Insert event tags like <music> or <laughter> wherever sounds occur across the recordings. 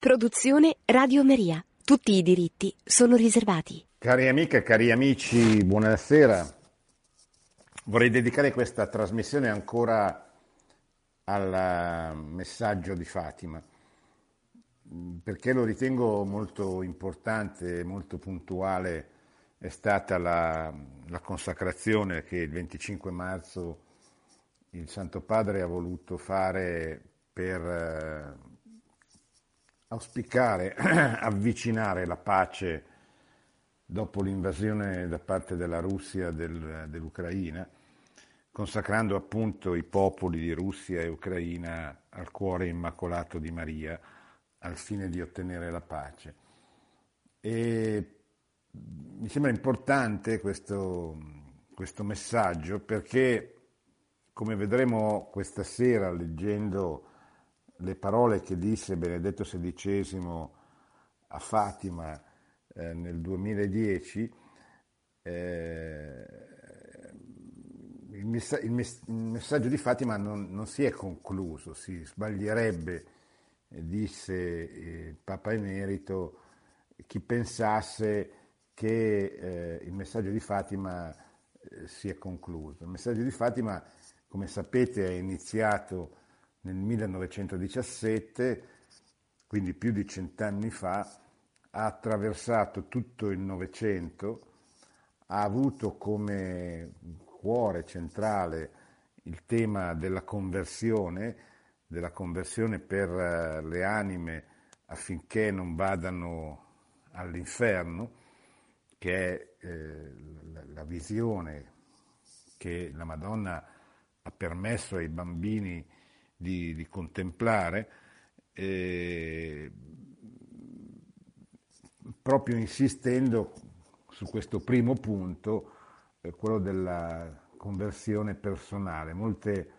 Produzione Radio Maria. Tutti i diritti sono riservati. Cari amiche cari amici, buonasera. Vorrei dedicare questa trasmissione ancora al messaggio di Fatima, perché lo ritengo molto importante, molto puntuale. È stata la, la consacrazione che il 25 marzo il Santo Padre ha voluto fare per auspicare, <clears throat> avvicinare la pace dopo l'invasione da parte della Russia del, dell'Ucraina, consacrando appunto i popoli di Russia e Ucraina al cuore immacolato di Maria al fine di ottenere la pace. E mi sembra importante questo, questo messaggio perché, come vedremo questa sera leggendo le parole che disse Benedetto XVI a Fatima eh, nel 2010, eh, il, messa- il, mess- il, messaggio di Fatima non, non, si è concluso, si sbaglierebbe, eh, disse il Papa Emerito, chi pensasse che eh, il messaggio di Fatima eh, si è concluso. Il messaggio di Fatima, come sapete, è iniziato nel 1917, quindi più di cent'anni fa, ha attraversato tutto il Novecento, ha avuto come cuore centrale il tema della conversione, della conversione per eh, le anime affinché non vadano all'inferno, che è eh, la visione che la Madonna ha permesso ai bambini di, di contemplare, eh, proprio insistendo su questo primo punto, eh, quello della conversione personale. Molte,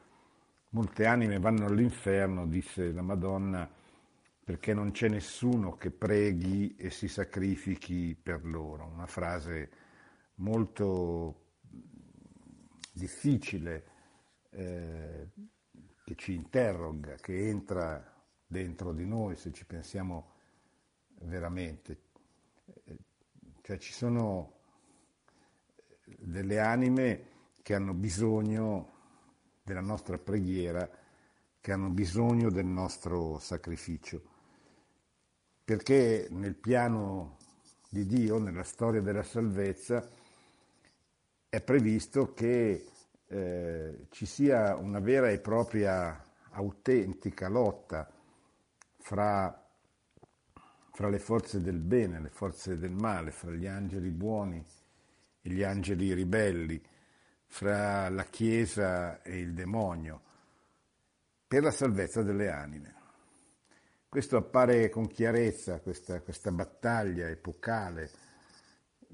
molte anime vanno all'inferno, disse la Madonna, perché non c'è nessuno che preghi e si sacrifichi per loro. Una frase molto difficile eh, che ci interroga, che entra dentro di noi se ci pensiamo veramente. Cioè ci sono delle anime che hanno bisogno della nostra preghiera, che hanno bisogno del nostro sacrificio, perché nel piano di Dio, nella storia della salvezza, è previsto che eh, ci sia una vera e propria autentica lotta fra, fra le forze del bene, le forze del male, fra gli angeli buoni e gli angeli ribelli, fra la Chiesa e il demonio, per la salvezza delle anime. Questo appare con chiarezza, questa, questa battaglia epocale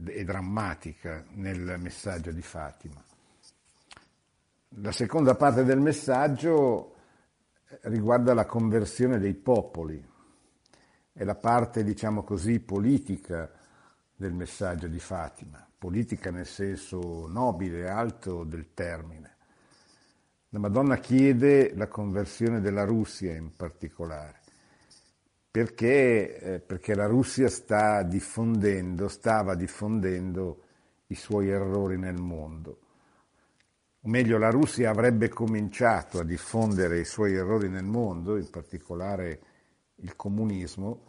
e drammatica nel messaggio di Fatima. La seconda parte del messaggio riguarda la conversione dei popoli, è la parte, diciamo così, politica del messaggio di Fatima, politica nel senso nobile e alto del termine. La Madonna chiede la conversione della Russia in particolare, perché, eh, perché la Russia sta diffondendo, stava diffondendo i suoi errori nel mondo o meglio la Russia avrebbe cominciato a diffondere i suoi errori nel mondo, in particolare il comunismo,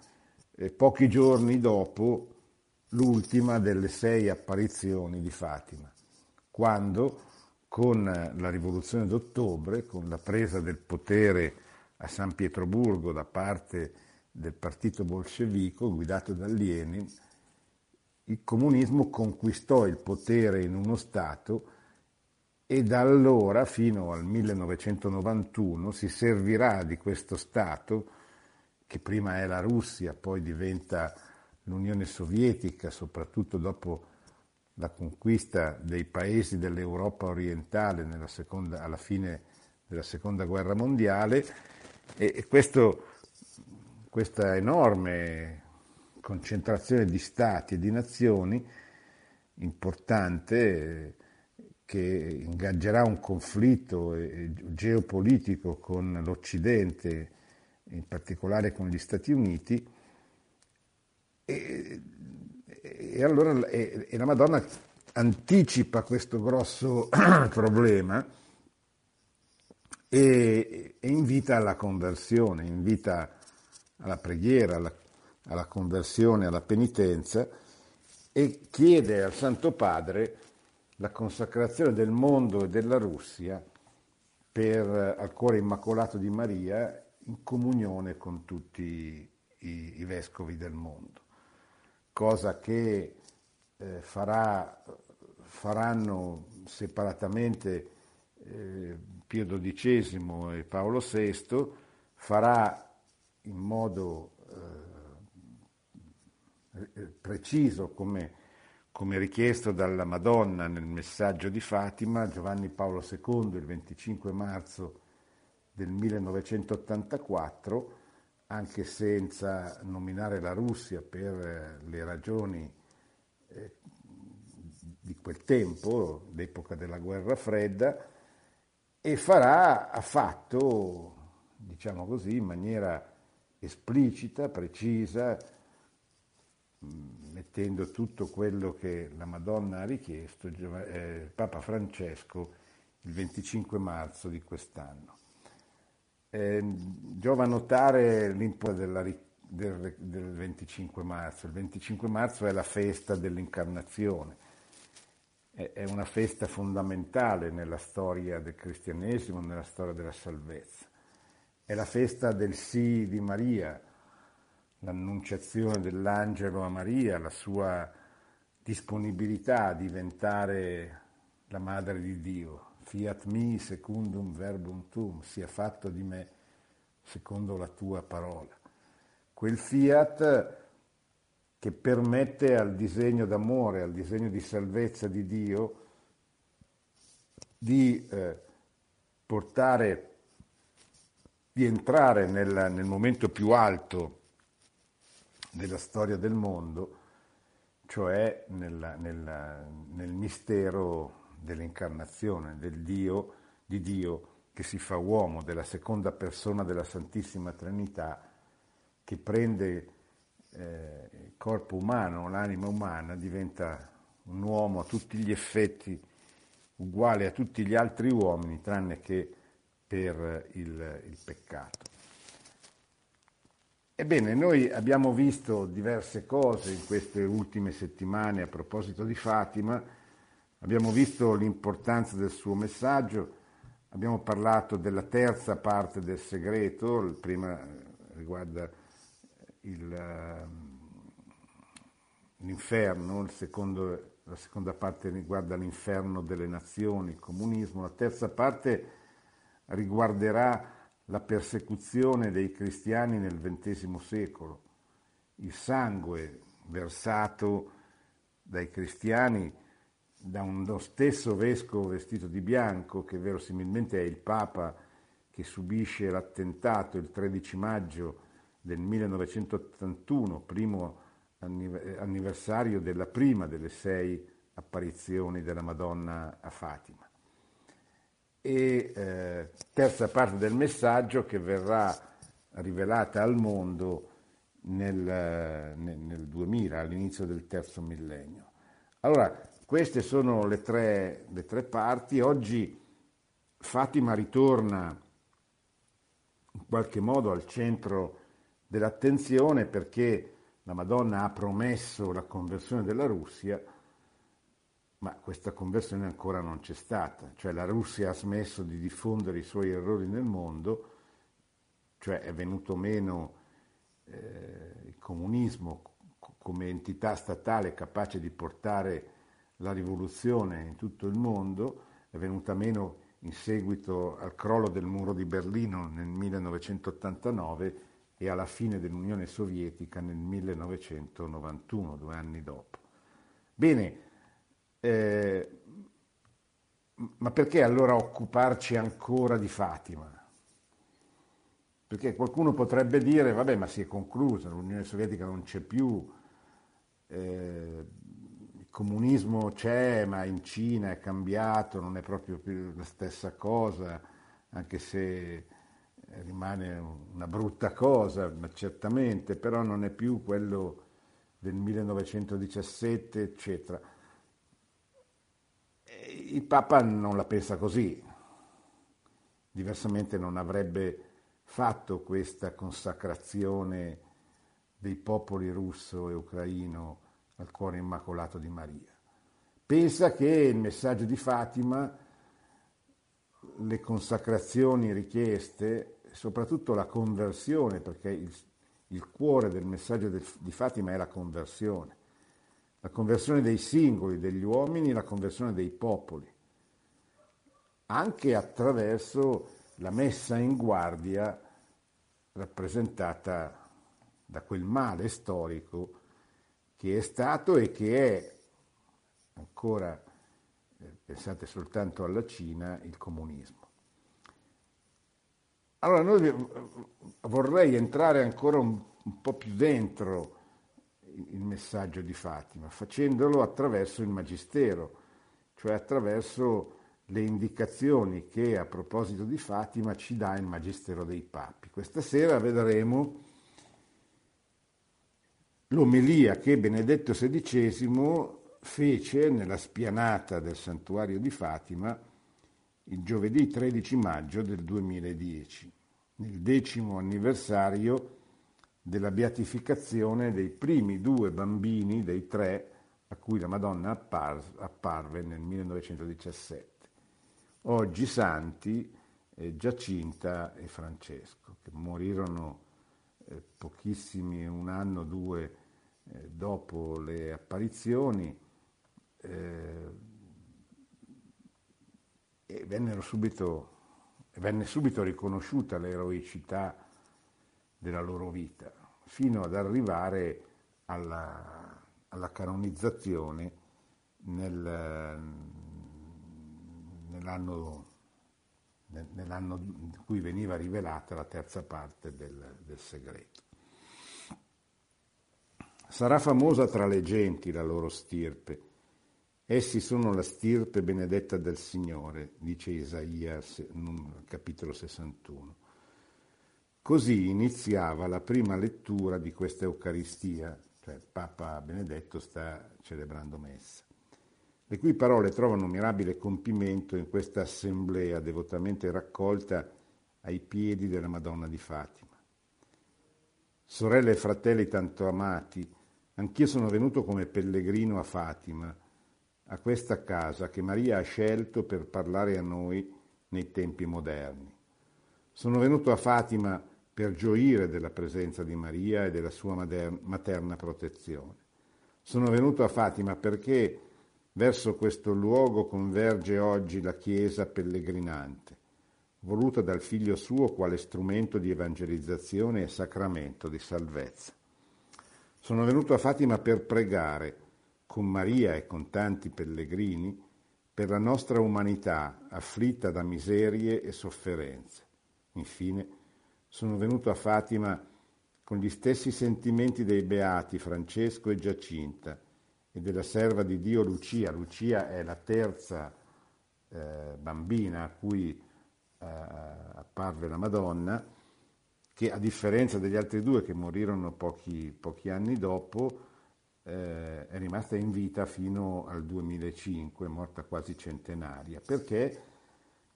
pochi giorni dopo l'ultima delle sei apparizioni di Fatima, quando con la rivoluzione d'ottobre, con la presa del potere a San Pietroburgo da parte del partito bolscevico guidato da Lenin, il comunismo conquistò il potere in uno Stato e da allora fino al 1991 si servirà di questo Stato, che prima è la Russia, poi diventa l'Unione Sovietica, soprattutto dopo la conquista dei paesi dell'Europa orientale seconda, alla fine della Seconda Guerra Mondiale, e, questo, questa enorme concentrazione di stati e di nazioni importante che ingaggerà un conflitto geopolitico con l'Occidente in particolare con gli Stati Uniti, e, e allora e, e la Madonna anticipa questo grosso <clears throat> problema e, e, invita alla conversione, invita alla preghiera, alla, alla conversione, alla penitenza e chiede al Santo Padre la consacrazione del mondo e della Russia per, al cuore immacolato di Maria in comunione con tutti i, i vescovi del mondo, cosa che eh, farà, faranno separatamente eh, Pio XII e Paolo VI, farà in modo eh, preciso come come richiesto dalla Madonna nel messaggio di Fatima, Giovanni Paolo II il 25 marzo del 1984, anche senza nominare la Russia per eh, le ragioni eh, di quel tempo, l'epoca della guerra fredda, e farà, ha fatto, diciamo così, in maniera esplicita, precisa, mettendo tutto quello che la Madonna ha richiesto, eh, Papa Francesco il 25 marzo di quest'anno. Eh, giova notare l'importanza del, del 25 marzo. Il 25 marzo è la festa dell'incarnazione, è, è una festa fondamentale nella storia del cristianesimo, nella storia della salvezza. È la festa del sì di Maria, l'annunciazione dell'angelo a Maria, la sua disponibilità a diventare la madre di Dio. Fiat mi secundum verbum tum, sia fatto di me secondo la tua parola. Quel fiat che permette al disegno d'amore, al disegno di salvezza di Dio di eh, portare, di entrare nel, nel momento più alto della storia del mondo, cioè nella, nella, nel mistero dell'incarnazione, del Dio, di Dio che si fa uomo, della seconda persona della Santissima Trinità, che prende eh, il corpo umano, l'anima umana, diventa un uomo a tutti gli effetti uguale a tutti gli altri uomini, tranne che per il, il peccato. Ebbene, noi abbiamo visto diverse cose in queste ultime settimane a proposito di Fatima, abbiamo visto l'importanza del suo messaggio, abbiamo parlato della terza parte del segreto, il prima riguarda il, ehm, l'inferno, il secondo, la seconda parte riguarda l'inferno delle nazioni, il comunismo, la terza parte riguarderà la persecuzione dei cristiani nel XX secolo, il sangue versato dai cristiani da uno stesso vescovo vestito di bianco, che verosimilmente è il Papa che subisce l'attentato il 13 maggio del 1981, primo anniversario della prima delle sei apparizioni della Madonna a Fatima e eh, terza parte del messaggio che verrà rivelata al mondo nel, nel, nel 2000, all'inizio del terzo millennio. Allora, queste sono le tre, le tre parti. Oggi Fatima ritorna in qualche modo al centro dell'attenzione perché la Madonna ha promesso la conversione della Russia ma questa conversione ancora non c'è stata, cioè la Russia ha smesso di diffondere i suoi errori nel mondo, cioè è venuto meno eh, il comunismo come entità statale capace di portare la rivoluzione in tutto il mondo, è venuta meno in seguito al crollo del muro di Berlino nel 1989 e alla fine dell'Unione Sovietica nel 1991, due anni dopo. Bene, eh, ma perché allora occuparci ancora di Fatima? Perché qualcuno potrebbe dire, vabbè, ma si è conclusa, l'Unione Sovietica non c'è più, eh, il comunismo c'è, ma in Cina è cambiato, non è proprio più la stessa cosa, anche se rimane una brutta cosa, certamente, però non è più quello del 1917, eccetera. Il Papa non la pensa così, diversamente non avrebbe fatto questa consacrazione dei popoli russo e ucraino al cuore immacolato di Maria. Pensa che il messaggio di Fatima, le consacrazioni richieste, soprattutto la conversione, perché il, il cuore del messaggio di Fatima è la conversione, la conversione dei singoli, degli uomini, la conversione dei popoli, anche attraverso la messa in guardia rappresentata da quel male storico che è stato e che è ancora, eh, pensate soltanto alla Cina, il comunismo. Allora, noi eh, vorrei entrare ancora un, un po' più dentro il messaggio di Fatima, facendolo attraverso il Magistero, cioè attraverso le indicazioni che a proposito di Fatima ci dà il Magistero dei Papi. Questa sera vedremo l'omelia che Benedetto XVI fece nella spianata del santuario di Fatima il giovedì 13 maggio del 2010, nel decimo anniversario della beatificazione dei primi due bambini dei tre a cui la Madonna apparve nel 1917 oggi santi eh, Giacinta e Francesco, che morirono eh, pochissimi, un anno o due eh, dopo le apparizioni eh, e subito, venne subito riconosciuta l'eroicità della loro vita, fino ad arrivare alla, alla canonizzazione nel, nell'anno, nell'anno in cui veniva rivelata la terza parte del, del segreto. Sarà famosa tra le genti la loro stirpe. Essi sono la stirpe benedetta del Signore, dice Isaia, capitolo 61. Così iniziava la prima lettura di questa Eucaristia, cioè Papa Benedetto sta celebrando messa le cui parole trovano mirabile compimento in questa assemblea devotamente raccolta ai piedi della Madonna di Fatima. Sorelle e fratelli tanto amati, anch'io sono venuto come pellegrino a Fatima, a questa casa che Maria ha scelto per parlare a noi nei tempi moderni. Sono venuto a Fatima per gioire della presenza di Maria e della sua materna protezione. Sono venuto a Fatima perché Verso questo luogo converge oggi la Chiesa pellegrinante, voluta dal Figlio suo quale strumento di evangelizzazione e sacramento di salvezza. Sono venuto a Fatima per pregare, con Maria e con tanti pellegrini, per la nostra umanità afflitta da miserie e sofferenze. Infine, sono venuto a Fatima con gli stessi sentimenti dei beati Francesco e Giacinta, e della serva di Dio Lucia. Lucia è la terza eh, bambina a cui eh, apparve la Madonna, che a differenza degli altri due che morirono pochi, pochi anni dopo, eh, è rimasta in vita fino al 2005, morta quasi centenaria. Perché?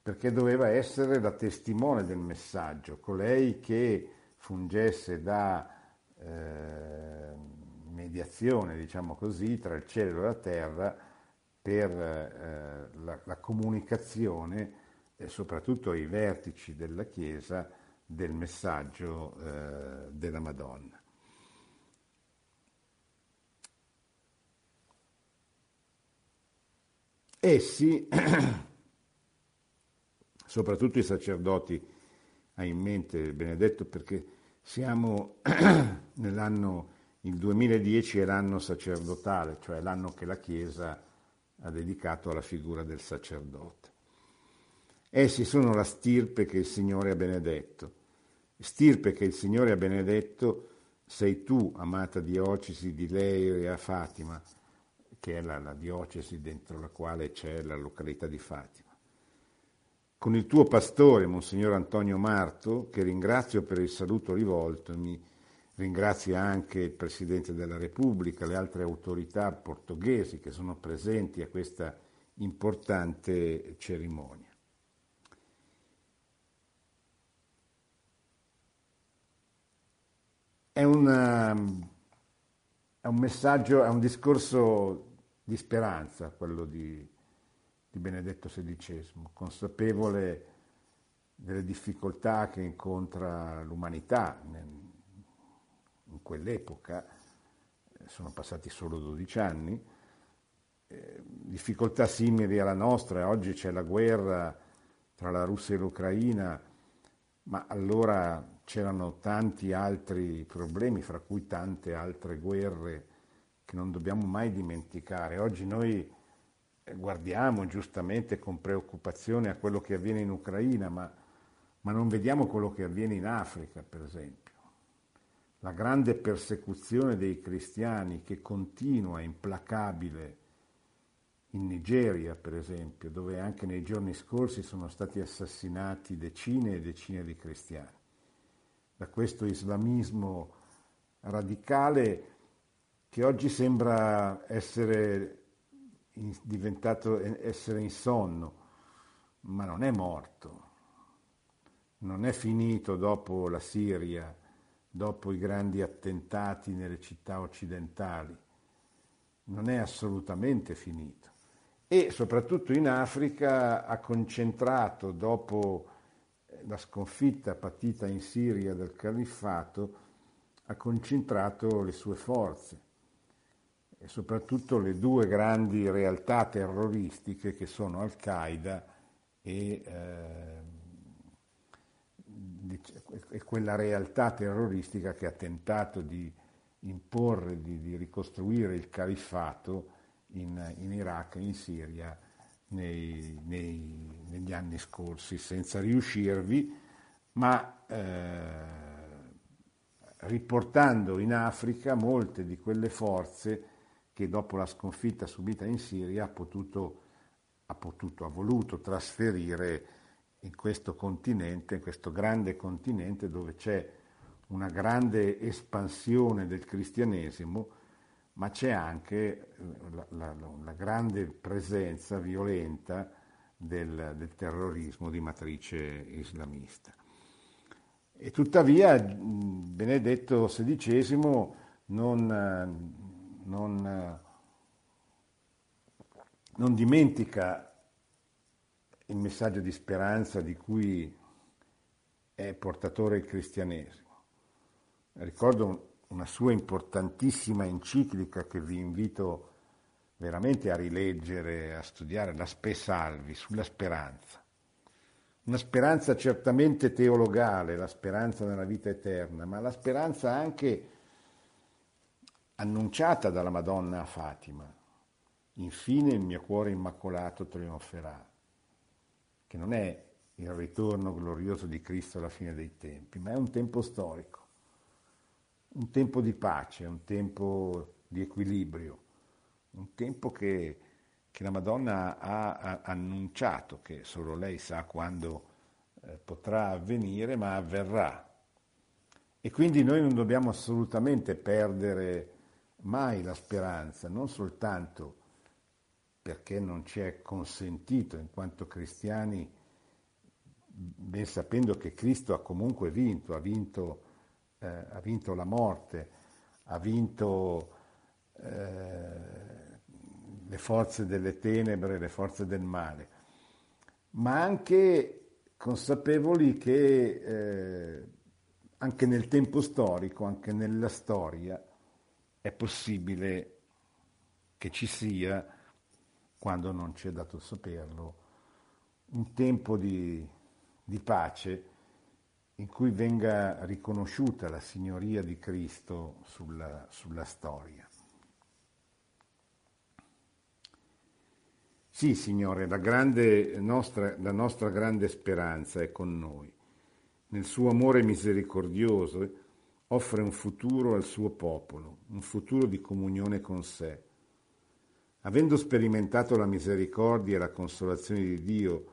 Perché doveva essere la testimone del messaggio, colei che fungesse da eh, mediazione, diciamo così, tra il cielo e la terra per eh, la, la, comunicazione e soprattutto ai vertici della Chiesa del messaggio eh, della Madonna. Essi, <clears throat> soprattutto i sacerdoti, ha in mente Benedetto perché siamo <clears throat> nell'anno il 2010 è l'anno sacerdotale, cioè l'anno che la Chiesa ha dedicato alla figura del sacerdote. Essi sono la stirpe che il Signore ha benedetto. Stirpe che il Signore ha benedetto sei tu, amata diocesi di Lei a Fatima, che è la, la diocesi dentro la quale c'è la località di Fatima. Con il tuo pastore, Monsignor Antonio Marto, che ringrazio per il saluto rivolto, mi ringrazio anche il Presidente della Repubblica, le altre autorità portoghesi che sono presenti a questa importante cerimonia. È, una, è un messaggio, è un discorso di speranza quello di, di Benedetto XVI, consapevole delle difficoltà che incontra l'umanità in quell'epoca, eh, sono passati solo 12 anni, eh, difficoltà simili alla nostra, oggi c'è la guerra tra la Russia e l'Ucraina, ma allora c'erano tanti altri problemi, fra cui tante altre guerre che non dobbiamo mai dimenticare. Oggi noi guardiamo giustamente con preoccupazione a quello che avviene in Ucraina, ma, ma non vediamo quello che avviene in Africa, per esempio. La grande persecuzione dei cristiani che continua implacabile in Nigeria, per esempio, dove anche nei giorni scorsi sono stati assassinati decine e decine di cristiani. Da questo islamismo radicale che oggi sembra essere diventato essere in sonno, ma non è morto, non è finito dopo la Siria, dopo i grandi attentati nelle città occidentali, non è assolutamente finito. E soprattutto in Africa ha concentrato, dopo la sconfitta patita in Siria del califfato, ha concentrato le sue forze e soprattutto le due grandi realtà terroristiche che sono Al-Qaeda e, eh, e, quella realtà terroristica che ha tentato di imporre, di, di ricostruire il califfato in, in Iraq e in Siria nei, nei, negli anni scorsi senza riuscirvi, ma eh, riportando in Africa molte di quelle forze che dopo la sconfitta subita in Siria ha potuto, ha, potuto, ha voluto trasferire in questo continente, in questo grande continente dove c'è una grande espansione del cristianesimo, ma c'è anche la, la, la grande presenza violenta del, del, terrorismo di matrice islamista. E tuttavia Benedetto XVI non, non, non dimentica il messaggio di speranza di cui è portatore il cristianesimo. Ricordo una sua importantissima enciclica che vi invito veramente a rileggere, a studiare, la Spe Salvi, sulla speranza. Una speranza certamente teologale, la speranza nella vita eterna, ma la speranza anche annunciata dalla Madonna a Fatima. Infine il mio cuore immacolato trionferà, che non è il ritorno glorioso di Cristo alla fine dei tempi, ma è un tempo storico, un tempo di pace, un tempo di equilibrio, un tempo che, che la Madonna ha, annunciato, che solo lei sa quando eh, potrà avvenire, ma avverrà. E quindi noi non dobbiamo assolutamente perdere mai la speranza, non soltanto perché non ci è consentito in quanto cristiani, ben sapendo che Cristo ha comunque vinto, ha vinto, eh, ha vinto la morte, ha vinto eh, le forze delle tenebre, le forze del male, ma anche consapevoli che eh, anche nel tempo storico, anche nella storia, è possibile che ci sia, quando non ci è dato saperlo, un tempo di, di pace in cui venga riconosciuta la signoria di Cristo sulla, sulla storia. Sì, Signore, la, nostra, la nostra grande speranza è con noi. Nel suo amore misericordioso offre un futuro al suo popolo, un futuro di comunione con sé. Avendo sperimentato la misericordia e la consolazione di Dio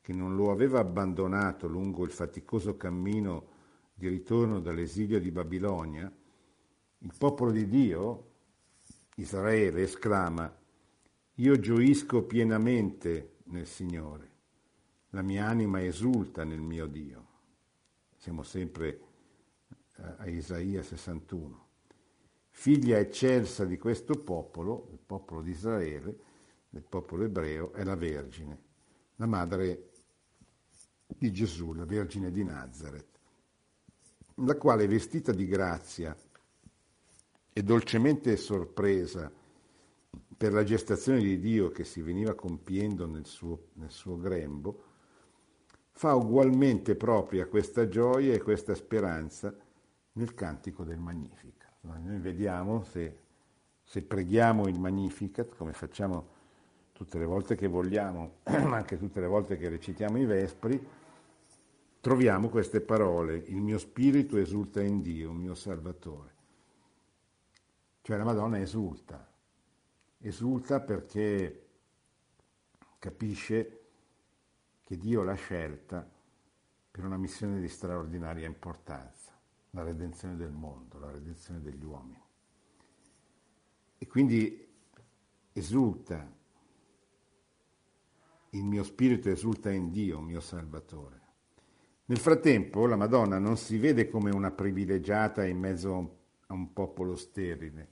che non lo aveva abbandonato lungo il faticoso cammino di ritorno dall'esilio di Babilonia, il popolo di Dio, Israele, esclama, io gioisco pienamente nel Signore, la mia anima esulta nel mio Dio. Siamo sempre a Isaia 61. Figlia eccelsa di questo popolo, il popolo di Israele, del popolo ebreo, è la Vergine, la madre di Gesù, la Vergine di Nazareth, la quale vestita di grazia e dolcemente sorpresa per la gestazione di Dio che si veniva compiendo nel suo, nel suo grembo, fa ugualmente propria questa gioia e questa speranza nel cantico del Magnificat. Noi vediamo se, se preghiamo il Magnificat, come facciamo tutte le volte che vogliamo, <clears throat> anche tutte le volte che recitiamo i Vespri, troviamo queste parole, il mio spirito esulta in Dio, mio Salvatore. Cioè la Madonna esulta, esulta perché capisce che Dio l'ha scelta per una missione di straordinaria importanza, la redenzione del mondo, la redenzione degli uomini. E quindi esulta, il mio spirito esulta in Dio, mio Salvatore. Nel frattempo la Madonna non si vede come una privilegiata in mezzo a un popolo sterile,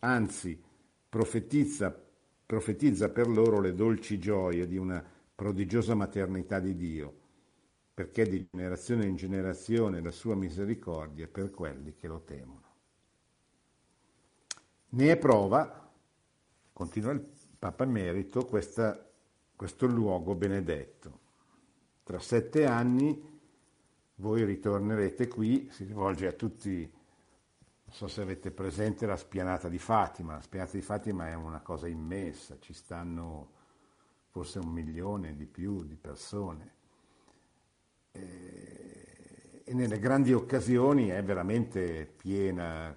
anzi profetizza, profetizza per loro le dolci gioie di una prodigiosa maternità di Dio, perché di generazione in generazione la sua misericordia per quelli che lo temono. Ne è prova, continua il Papa Emerito, questa, questo luogo benedetto. Tra sette anni voi ritornerete qui, si rivolge a tutti, non so se avete presente la spianata di Fatima, la spianata di Fatima è una cosa immensa, ci stanno forse un milione di più di persone e, e nelle grandi occasioni è veramente piena,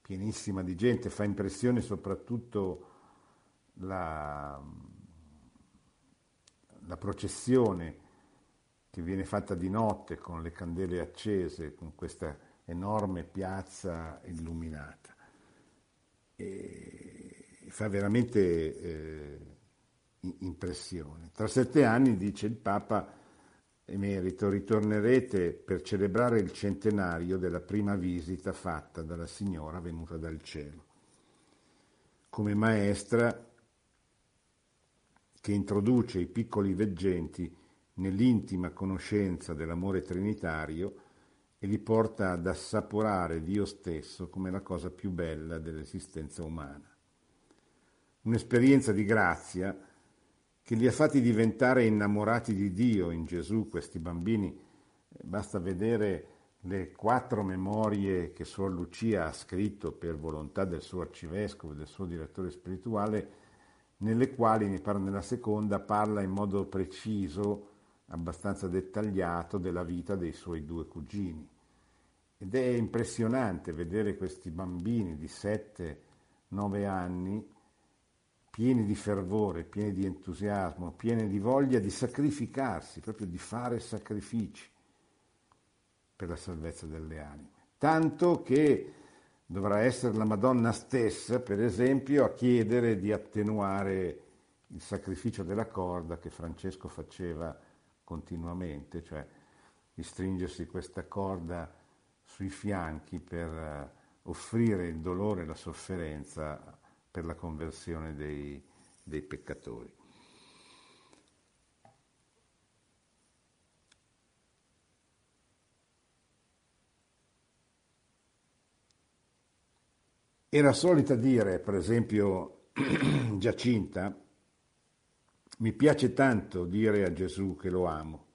pienissima di gente, fa impressione soprattutto la la processione che viene fatta di notte con le candele accese, con questa enorme piazza illuminata. E fa veramente eh, impressione. Tra sette anni, dice il Papa emerito, ritornerete per celebrare il centenario della prima visita fatta dalla Signora venuta dal cielo. Come maestra che introduce i piccoli veggenti nell'intima conoscenza dell'amore trinitario e li porta ad assaporare Dio stesso come la cosa più bella dell'esistenza umana. Un'esperienza di grazia che li ha fatti diventare innamorati di Dio in Gesù, questi bambini. Basta vedere le quattro memorie che Suor Lucia ha scritto per volontà del suo arcivescovo, del suo direttore spirituale, nelle quali, mi pare nella seconda, parla in modo preciso, abbastanza dettagliato, della vita dei suoi due cugini. Ed è impressionante vedere questi bambini di 7-9 anni pieni di fervore, pieni di entusiasmo, pieni di voglia di sacrificarsi, proprio di fare sacrifici per la salvezza delle anime. Tanto che dovrà essere la Madonna stessa, per esempio, a chiedere di attenuare il sacrificio della corda che Francesco faceva continuamente, cioè di stringersi questa corda sui fianchi per eh, offrire il dolore e la sofferenza per la conversione dei, dei peccatori. Era solita dire, per esempio, <clears throat> Giacinta, mi piace tanto dire a Gesù che lo amo.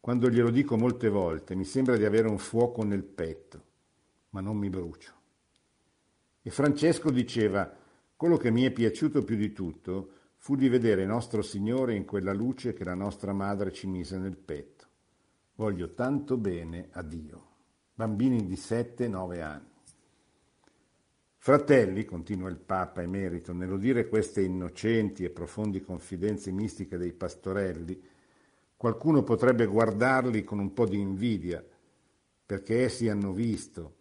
Quando glielo dico molte volte mi sembra di avere un fuoco nel petto, ma non mi brucio. E Francesco diceva, quello che mi è piaciuto più di tutto fu di vedere nostro Signore in quella luce che la nostra madre ci mise nel petto. Voglio tanto bene a Dio. Bambini di 7-9 anni. Fratelli, continua il Papa emerito, nell'udire queste innocenti e profondi confidenze mistiche dei pastorelli, qualcuno potrebbe guardarli con un po' di invidia, perché essi hanno visto,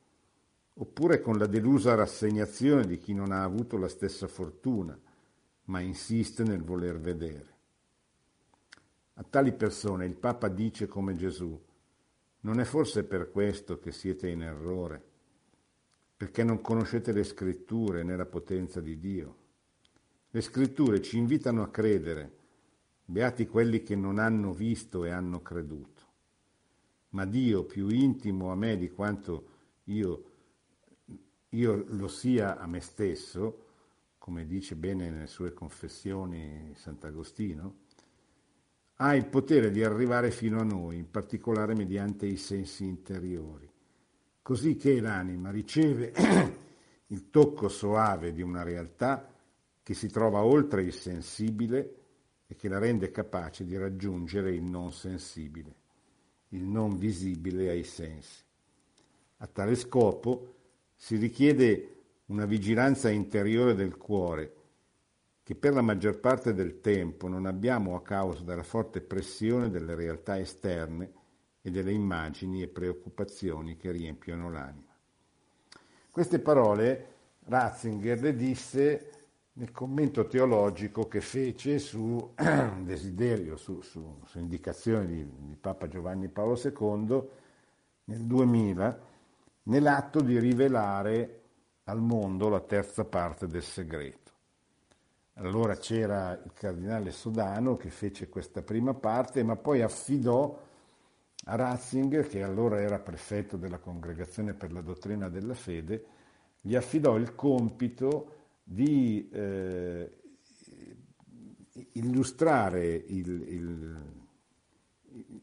oppure con la delusa rassegnazione di chi non ha avuto la stessa fortuna, ma insiste nel voler vedere. A tali persone il Papa dice come Gesù, non è forse per questo che siete in errore? perché non conoscete le scritture né la potenza di Dio. Le scritture ci invitano a credere, beati quelli che non hanno visto e hanno creduto. Ma Dio, più intimo a me di quanto io, io lo sia a me stesso, come dice bene nelle sue confessioni Sant'Agostino, ha il potere di arrivare fino a noi, in particolare mediante i sensi interiori così che l'anima riceve <clears throat> il tocco soave di una realtà che si trova oltre il sensibile e che la rende capace di raggiungere il non sensibile, il non visibile ai sensi. A tale scopo si richiede una vigilanza interiore del cuore che per la maggior parte del tempo non abbiamo a causa della forte pressione delle realtà esterne e delle immagini e preoccupazioni che riempiono l'anima. Queste parole Ratzinger le disse nel commento teologico che fece su <clears throat> desiderio, su, su, su indicazione di, di, Papa Giovanni Paolo II nel 2000, nell'atto di rivelare al mondo la terza parte del segreto. Allora c'era il cardinale Sodano che fece questa prima parte, ma poi affidò a Ratzinger, che allora era prefetto della Congregazione per la dottrina della fede, gli affidò il compito di eh, illustrare il, il,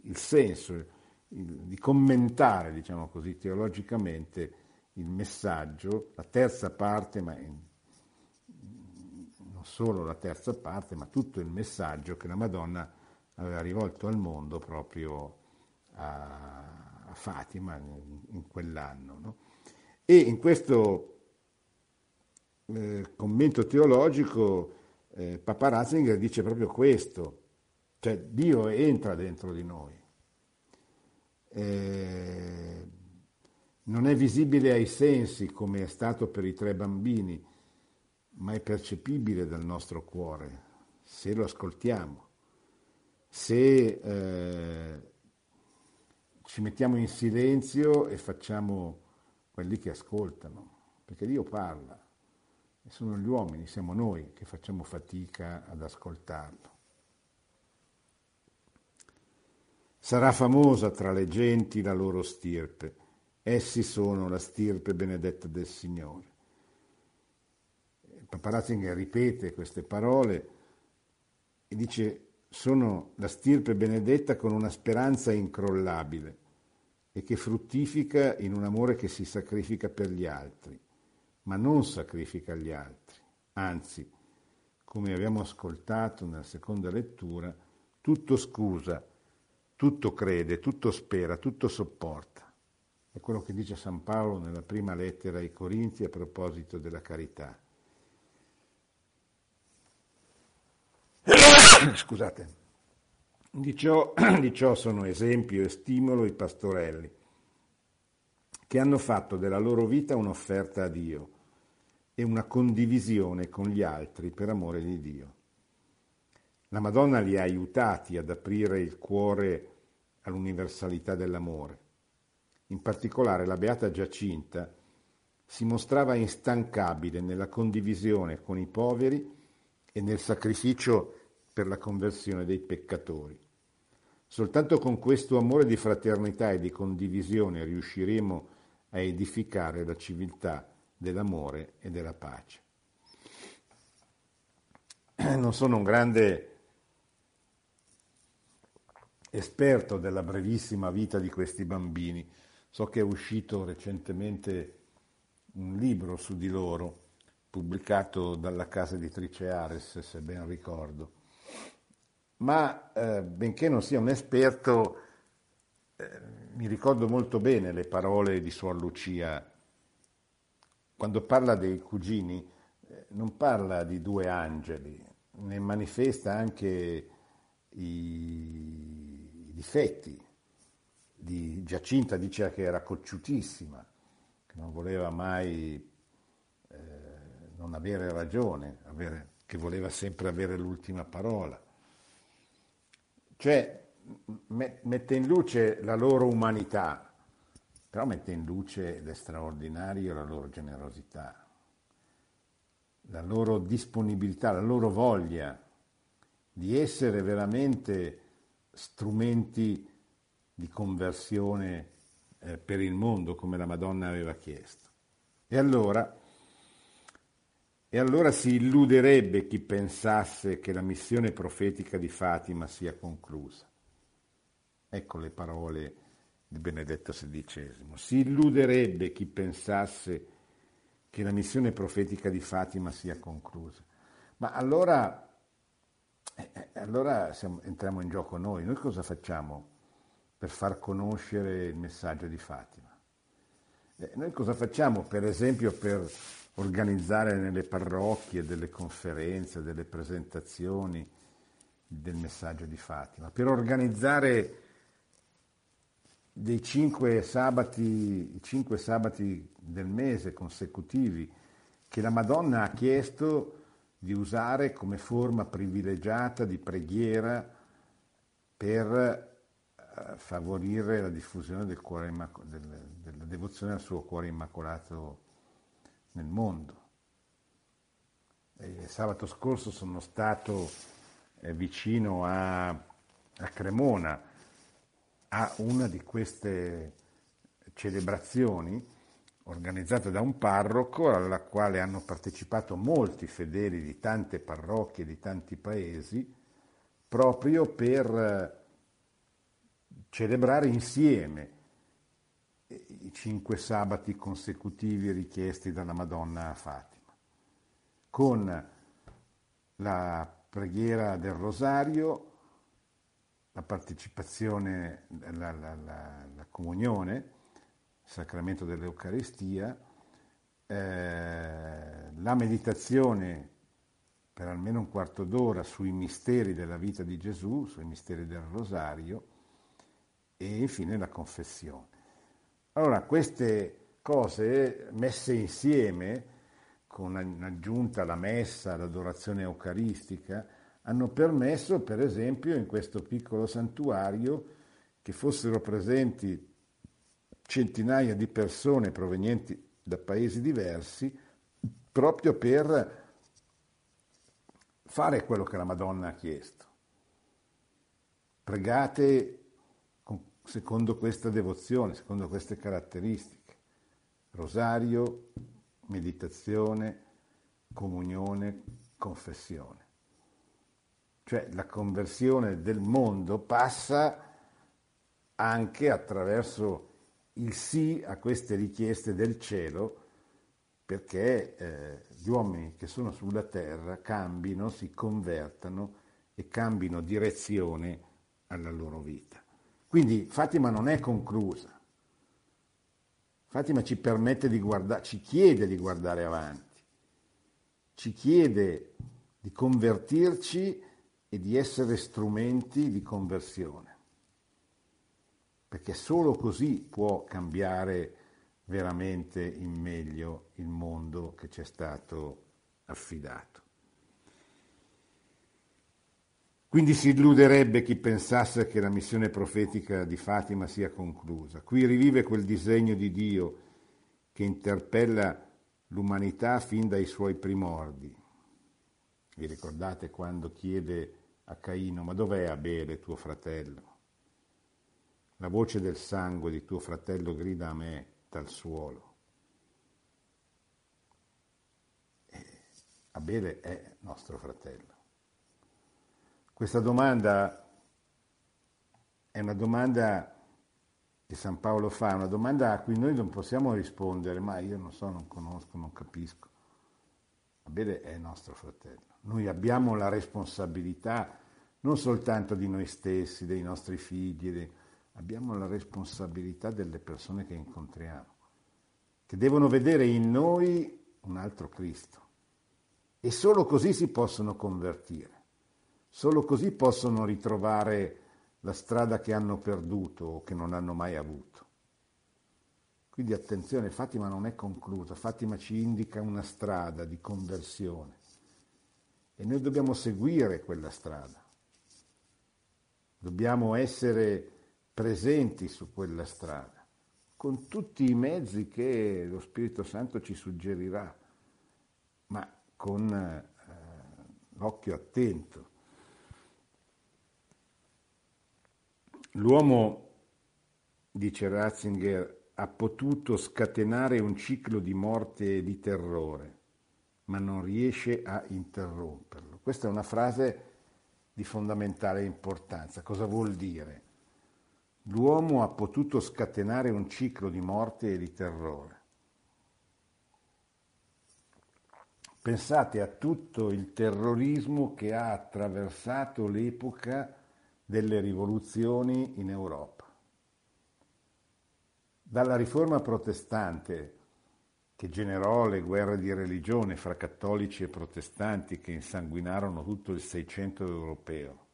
il senso, di commentare, diciamo così, teologicamente il messaggio, la terza parte, ma in, non solo la terza parte, ma tutto il messaggio che la Madonna aveva rivolto al mondo proprio a, a Fatima in, in quell'anno. No? E in questo eh, commento teologico eh, Papa Ratzinger dice proprio questo, cioè Dio entra dentro di noi. Eh, non è visibile ai sensi come è stato per i tre bambini, ma è percepibile dal nostro cuore se lo ascoltiamo, se eh, ci mettiamo in silenzio e facciamo quelli che ascoltano, perché Dio parla e sono gli uomini, siamo noi che facciamo fatica ad ascoltarlo. Sarà famosa tra le genti la loro stirpe, essi sono la stirpe benedetta del Signore. Papa Ratzinger ripete queste parole e dice sono la stirpe benedetta con una speranza incrollabile e che fruttifica in un amore che si sacrifica per gli altri, ma non sacrifica gli altri. Anzi, come abbiamo ascoltato nella seconda lettura, tutto scusa, tutto crede, tutto spera, tutto sopporta. È quello che dice San Paolo nella prima lettera ai Corinzi a proposito della carità. <coughs> Scusate. Di ciò, <coughs> di ciò sono esempio e stimolo i pastorelli, che hanno fatto della loro vita un'offerta a Dio e una condivisione con gli altri per amore di Dio. La Madonna li ha aiutati ad aprire il cuore all'universalità dell'amore. In particolare la Beata Giacinta si mostrava instancabile nella condivisione con i poveri e nel sacrificio per la conversione dei peccatori. Soltanto con questo amore di fraternità e di condivisione riusciremo a edificare la civiltà dell'amore e della pace. <clears throat> Non sono un grande esperto della brevissima vita di questi bambini, so che è uscito recentemente un libro su di loro, pubblicato dalla casa editrice Ares, se ben ricordo. Ma eh, benché non sia un esperto, eh, mi ricordo molto bene le parole di Suor Lucia. Quando parla dei cugini, eh, non parla di due angeli, ne manifesta anche i, difetti. Di Giacinta dice che era cocciutissima, che non voleva mai eh, non avere ragione, avere, che voleva sempre avere l'ultima parola. Cioè mette in luce la loro umanità, però mette in luce l'estraordinario la loro generosità, la loro disponibilità, la loro voglia di essere veramente strumenti di conversione eh, per il mondo come la Madonna aveva chiesto. E allora, e allora si illuderebbe chi pensasse che la missione profetica di Fatima sia conclusa. Ecco le parole di Benedetto XVI. Si illuderebbe chi pensasse che la missione profetica di Fatima sia conclusa. Ma allora, eh, eh, allora siamo, entriamo in gioco noi. Noi cosa facciamo per far conoscere il messaggio di Fatima? Eh, noi cosa facciamo, per esempio, per organizzare nelle parrocchie delle conferenze, delle presentazioni del messaggio di Fatima? Per organizzare dei cinque sabati, cinque sabati del mese consecutivi che la Madonna ha chiesto di usare come forma privilegiata di preghiera per eh, favorire la diffusione del cuore, della devozione al suo cuore immacolato nel mondo. E sabato scorso sono stato eh, vicino a, a Cremona a una di queste celebrazioni organizzate da un parroco alla quale hanno partecipato molti fedeli di tante parrocchie, di tanti paesi, proprio per eh, celebrare insieme i cinque sabati consecutivi richiesti dalla Madonna a Fatima, con la preghiera del rosario, la partecipazione, la, la, la, la comunione, sacramento dell'Eucaristia, eh, la meditazione per almeno un quarto d'ora sui misteri della vita di Gesù, sui misteri del rosario e infine la confessione. Allora, queste cose messe insieme, con aggiunta la messa, l'adorazione eucaristica, hanno permesso, per esempio, in questo piccolo santuario che fossero presenti centinaia di persone provenienti da paesi diversi, proprio per fare quello che la Madonna ha chiesto. Pregate secondo questa devozione, secondo queste caratteristiche. Rosario, meditazione, comunione, confessione. Cioè la conversione del mondo passa anche attraverso il sì a queste richieste del cielo perché eh, gli uomini che sono sulla terra cambino, si convertano e cambino direzione alla loro vita. Quindi Fatima non è conclusa. Fatima ci permette di guardare, ci chiede di guardare avanti, ci chiede di convertirci e di essere strumenti di conversione, perché solo così può cambiare veramente in meglio il mondo che ci è stato affidato. Quindi si illuderebbe chi pensasse che la missione profetica di Fatima sia conclusa. Qui rivive quel disegno di Dio che interpella l'umanità fin dai suoi primordi. Vi ricordate quando chiede a Caino, ma dov'è Abele, tuo fratello? La voce del sangue di tuo fratello grida a me dal suolo. E Abele è nostro fratello. Questa domanda è una domanda che San Paolo fa, una domanda a cui noi non possiamo rispondere, ma io non so, non conosco, non capisco. Abele è nostro fratello. Noi abbiamo la responsabilità non soltanto di noi stessi, dei nostri figli, dei... abbiamo la responsabilità delle persone che incontriamo, che devono vedere in noi un altro Cristo. E solo così si possono convertire, solo così possono ritrovare la strada che hanno perduto o che non hanno mai avuto. Quindi attenzione, Fatima non è conclusa, Fatima ci indica una strada di conversione e noi dobbiamo seguire quella strada, dobbiamo essere presenti su quella strada, con tutti i mezzi che lo Spirito Santo ci suggerirà, ma con eh, l'occhio attento. L'uomo, dice Ratzinger, ha potuto scatenare un ciclo di morte e di terrore, ma non riesce a interromperlo. Questa è una frase di fondamentale importanza. Cosa vuol dire? L'uomo ha potuto scatenare un ciclo di morte e di terrore. Pensate a tutto il terrorismo che ha attraversato l'epoca delle rivoluzioni in Europa. Dalla riforma protestante, che generò le guerre di religione fra cattolici e protestanti che insanguinarono tutto il Seicento europeo,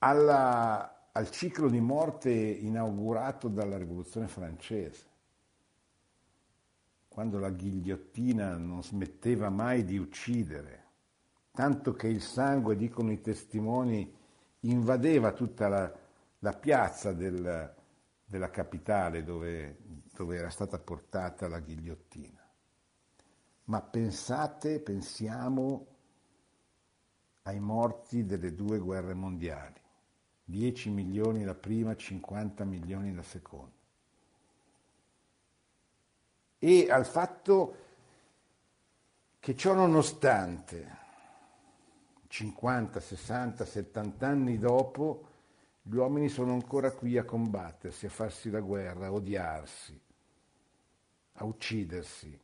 alla, al ciclo di morte inaugurato dalla rivoluzione francese, quando la ghigliottina non smetteva mai di uccidere tanto che il sangue, dicono i testimoni, invadeva tutta la, la piazza del, della capitale dove, dove era stata portata la ghigliottina. Ma pensate, pensiamo ai morti delle due guerre mondiali, 10 milioni la prima, 50 milioni la seconda. E al fatto che ciò nonostante 50, 60, 70 anni dopo, gli uomini sono ancora qui a combattersi, a farsi la guerra, a odiarsi, a uccidersi,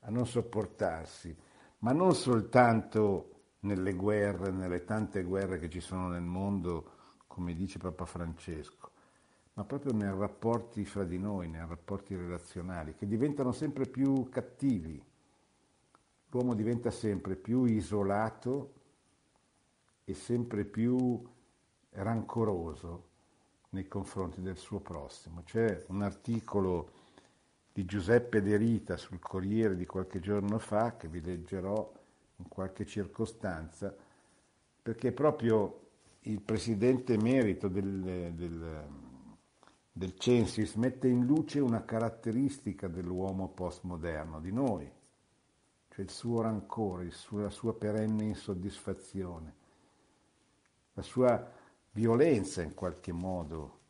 a non sopportarsi, ma non soltanto nelle guerre, nelle tante guerre che ci sono nel mondo, come dice Papa Francesco, ma proprio nei rapporti fra di noi, nei rapporti relazionali, che diventano sempre più cattivi. L'uomo diventa sempre più isolato e sempre più rancoroso nei confronti del suo prossimo. C'è un articolo di Giuseppe De Rita sul Corriere di qualche giorno fa che vi leggerò in qualche circostanza, perché proprio il presidente emerito del, del, del Censis mette in luce una caratteristica dell'uomo postmoderno, di noi, cioè il suo rancore, la sua perenne insoddisfazione la sua violenza in qualche modo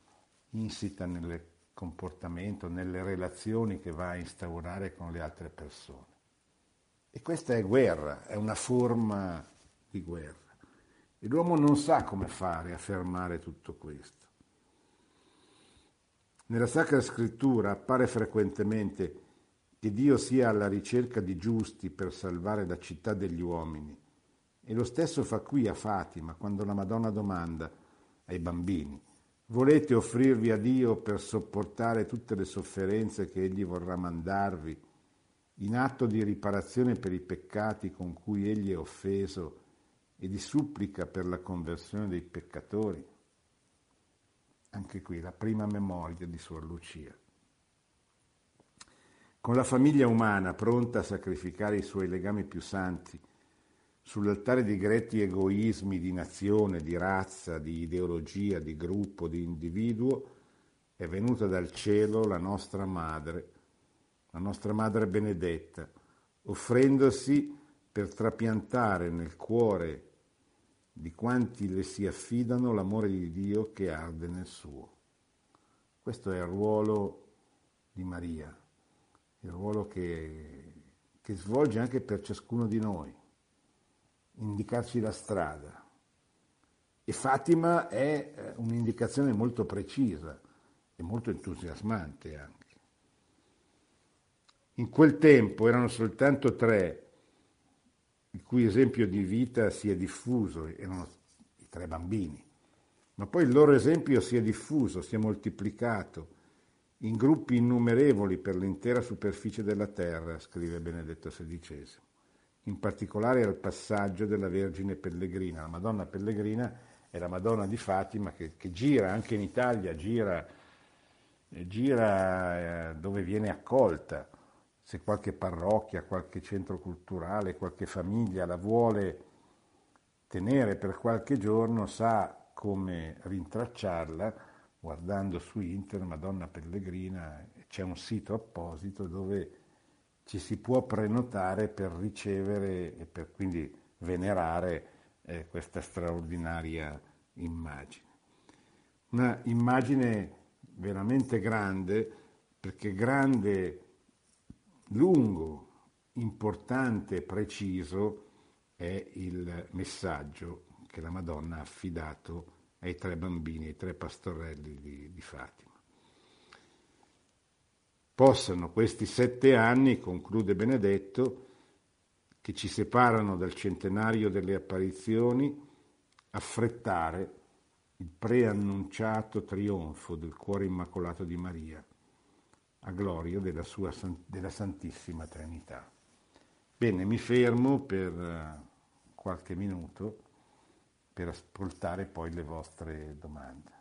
insita nel comportamento, nelle relazioni che va a instaurare con le altre persone. E questa è guerra, è una forma di guerra. E l'uomo non sa come fare a fermare tutto questo. Nella Sacra Scrittura appare frequentemente che Dio sia alla ricerca di giusti per salvare la città degli uomini e lo stesso fa qui a Fatima, quando la Madonna domanda ai bambini, volete offrirvi a Dio per sopportare tutte le sofferenze che Egli vorrà mandarvi, in atto di riparazione per i peccati con cui Egli è offeso e di supplica per la conversione dei peccatori? Anche qui la prima memoria di Suor Lucia. Con la famiglia umana pronta a sacrificare i suoi legami più santi, sull'altare di gretti egoismi di nazione, di razza, di ideologia, di gruppo, di individuo, è venuta dal cielo la nostra madre, la nostra madre benedetta, offrendosi per trapiantare nel cuore di quanti le si affidano l'amore di Dio che arde nel suo. Questo è il ruolo di Maria, il ruolo che, che svolge anche per ciascuno di noi indicarci la strada. E Fatima è eh, un'indicazione molto precisa e molto entusiasmante anche. In quel tempo erano soltanto tre il cui esempio di vita si è diffuso, erano i tre bambini, ma poi il loro esempio si è diffuso, si è moltiplicato in gruppi innumerevoli per l'intera superficie della terra, scrive Benedetto XVI, in particolare al passaggio della Vergine Pellegrina. La Madonna Pellegrina è la Madonna di Fatima che, che gira anche in Italia, gira, gira eh, dove viene accolta. Se qualche parrocchia, qualche centro culturale, qualche famiglia la vuole tenere per qualche giorno, sa come rintracciarla guardando su internet Madonna Pellegrina, c'è un sito apposito dove ci si può prenotare per ricevere e per quindi venerare eh, questa straordinaria immagine. Una immagine veramente grande, perché grande, lungo, importante, preciso è il messaggio che la Madonna ha affidato ai tre bambini, ai tre pastorelli di, di Fatima. Possano questi sette anni, conclude Benedetto, che ci separano dal centenario delle apparizioni, affrettare il preannunciato trionfo del cuore immacolato di Maria, a gloria della, sua, della Santissima Trinità. Bene, mi fermo per eh, qualche minuto per ascoltare poi le vostre domande.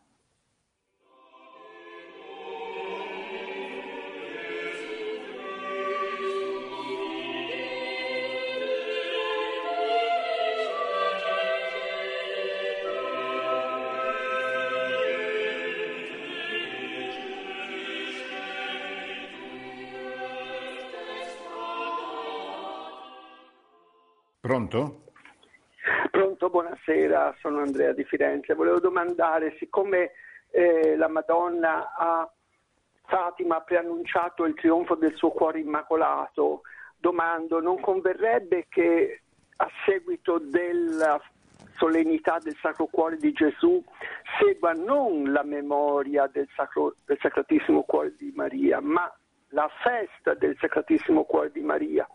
Pronto? buonasera, sono Andrea di Firenze. Volevo domandare, siccome eh, la Madonna a Fatima ha preannunciato il trionfo del suo cuore immacolato, domando, non converrebbe che a seguito della solennità del Sacro Cuore di Gesù segua non la memoria del, Sacro, del Sacratissimo Cuore di Maria, ma la festa del Sacratissimo Cuore di Maria,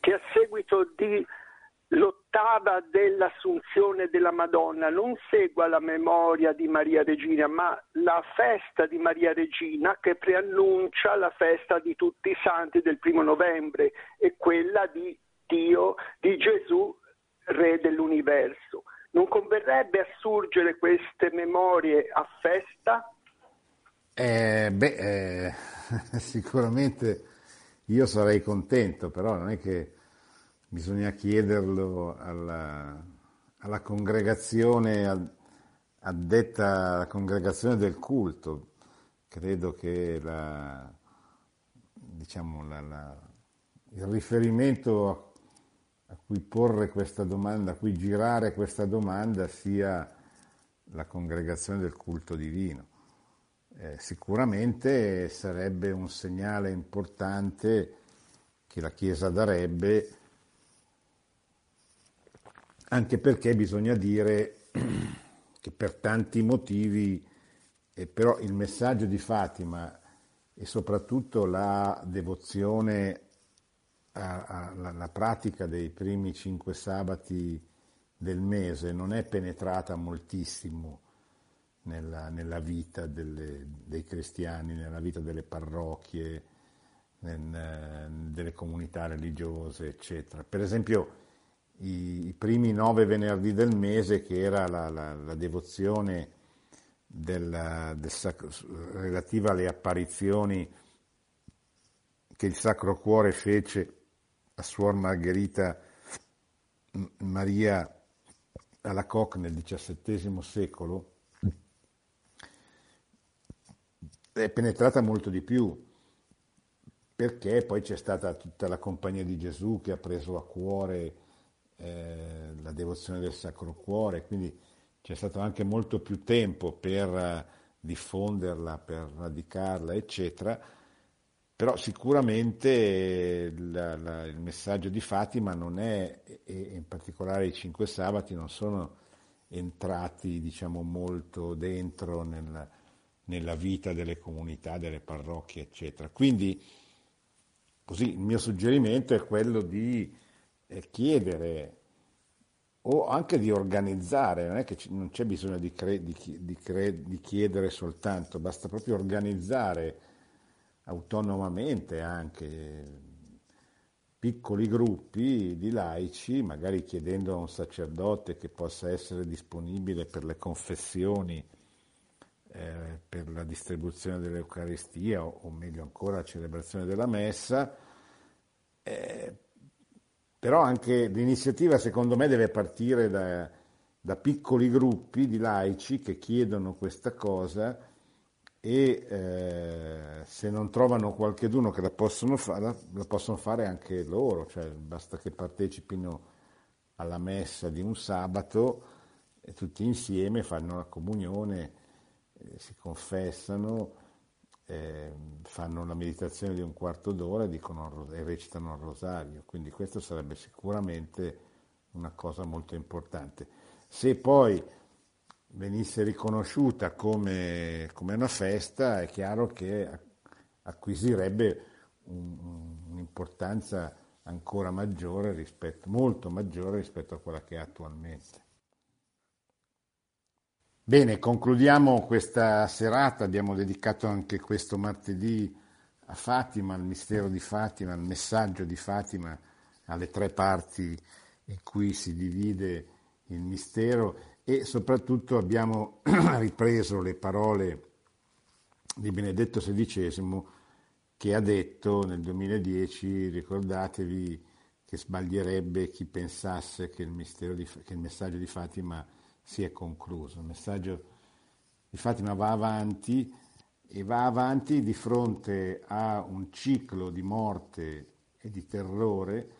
che a seguito di l'ottava dell'Assunzione della Madonna non segua la memoria di Maria Regina, ma la festa di Maria Regina che preannuncia la festa di tutti i santi del primo novembre e quella di Dio, di Gesù, Re dell'universo. Non converrebbe assurgere queste memorie a festa? Eh, beh, eh, <laughs> sicuramente io sarei contento, però non è che bisogna chiederlo alla, alla congregazione addetta alla congregazione del culto. Credo che la, diciamo, la, la, il riferimento a, a cui porre questa domanda, a cui girare questa domanda sia la congregazione del culto divino. Eh, sicuramente sarebbe un segnale importante che la Chiesa darebbe anche perché bisogna dire <clears throat> che per tanti motivi, eh, però il messaggio di Fatima e soprattutto la devozione alla pratica dei primi cinque sabati del mese non è penetrata moltissimo nella, nella vita delle, dei cristiani, nella vita delle parrocchie, nel, delle comunità religiose, eccetera. Per esempio, i, i primi nove venerdì del mese, che era la, la, la devozione del, del sacro, relativa alle apparizioni che il Sacro Cuore fece a Suor Margherita Maria alla Coque nel XVII secolo, è penetrata molto di più, perché poi c'è stata tutta la Compagnia di Gesù che ha preso a cuore eh, la devozione del Sacro Cuore, quindi c'è stato anche molto più tempo per eh, diffonderla, per radicarla, eccetera, però sicuramente la, la, il messaggio di Fatima non è, e in particolare i cinque sabati, non sono entrati diciamo, molto dentro nel, nella vita delle comunità, delle parrocchie, eccetera. Quindi così il mio suggerimento è quello di chiedere o anche di organizzare, non è che non c'è bisogno di, cre- di, di, cre- di chiedere soltanto, basta proprio organizzare autonomamente anche piccoli gruppi di laici, magari chiedendo a un sacerdote che possa essere disponibile per le confessioni, eh, per la distribuzione dell'Eucaristia o, o, meglio ancora la celebrazione della messa. Eh, però anche l'iniziativa secondo me deve partire da, da piccoli gruppi di laici che chiedono questa cosa e eh, se non trovano qualcheduno che la possono, fa- la, la possono fare anche loro, cioè basta che partecipino alla messa di un sabato e tutti insieme fanno la comunione, eh, si confessano, eh, fanno la meditazione di un quarto d'ora e, dicono, e recitano il rosario, quindi questo sarebbe sicuramente una cosa molto importante. Se poi venisse riconosciuta come, come, una festa, è chiaro che acquisirebbe un, un'importanza ancora maggiore rispetto, molto maggiore rispetto a quella che è attualmente. Bene, concludiamo questa serata, abbiamo dedicato anche questo martedì a Fatima, al mistero di Fatima, al messaggio di Fatima, alle tre parti in cui si divide il mistero. E soprattutto abbiamo <clears throat> ripreso le parole di Benedetto XVI che ha detto nel 2010, ricordatevi che sbaglierebbe chi pensasse che il, di, che il messaggio di Fatima si è concluso. Il messaggio di Fatima va avanti e va avanti di fronte a un ciclo di morte e di terrore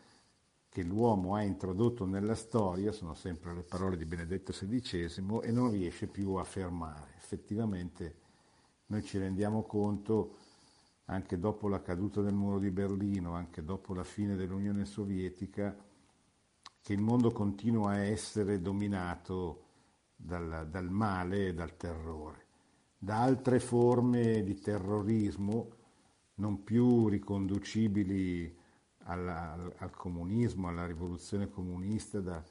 che l'uomo ha introdotto nella storia, sono sempre le parole di Benedetto XVI, e non riesce più a fermare. Effettivamente noi ci rendiamo conto, anche dopo la caduta del muro di Berlino, anche dopo la fine dell'Unione Sovietica, che il mondo continua a essere dominato dal, dal male e dal terrore, da altre forme di terrorismo non più riconducibili alla, al, al, comunismo, alla rivoluzione comunista da,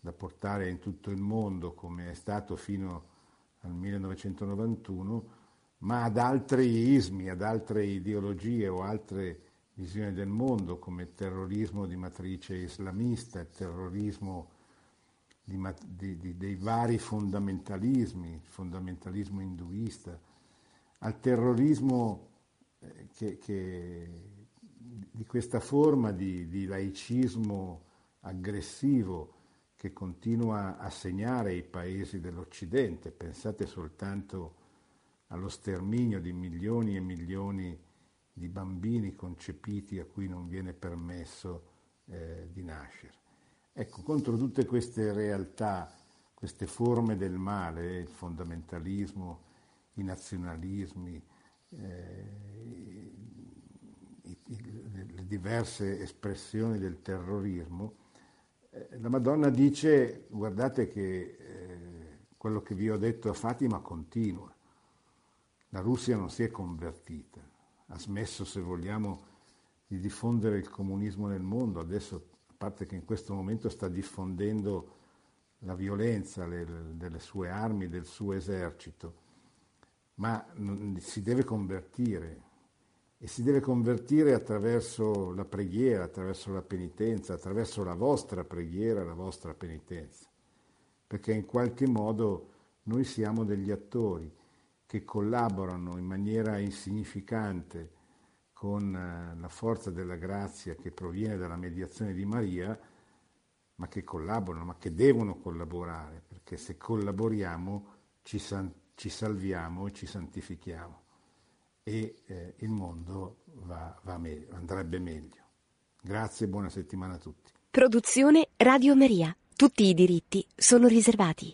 da, portare in tutto il mondo come è stato fino al 1991, ma ad altri ismi, ad altre ideologie o altre visioni del mondo come terrorismo di matrice islamista, terrorismo di, di, di, dei vari fondamentalismi, il fondamentalismo induista, al terrorismo eh, che, che di questa forma di, laicismo aggressivo che continua a segnare i paesi dell'Occidente. Pensate soltanto allo sterminio di milioni e milioni di bambini concepiti a cui non viene permesso eh, di nascere. Ecco, contro tutte queste realtà, queste forme del male, il fondamentalismo, i nazionalismi, eh, le diverse espressioni del terrorismo, eh, la Madonna dice guardate che eh, quello che vi ho detto a Fatima continua, la Russia non si è convertita, ha smesso se vogliamo di diffondere il comunismo nel mondo, adesso parte che in questo momento sta diffondendo la violenza le, delle sue armi, del suo esercito, ma si deve convertire, e si deve convertire attraverso la preghiera, attraverso la penitenza, attraverso la vostra preghiera, la vostra penitenza, perché in qualche modo noi siamo degli attori che collaborano in maniera insignificante con eh, la forza della grazia che proviene dalla mediazione di Maria, ma che collaborano, ma che devono collaborare, perché se collaboriamo ci, san- ci salviamo e ci santifichiamo e eh, il mondo va, va me- andrebbe meglio. Grazie e buona settimana a tutti. Produzione Radio Maria. Tutti i diritti sono riservati.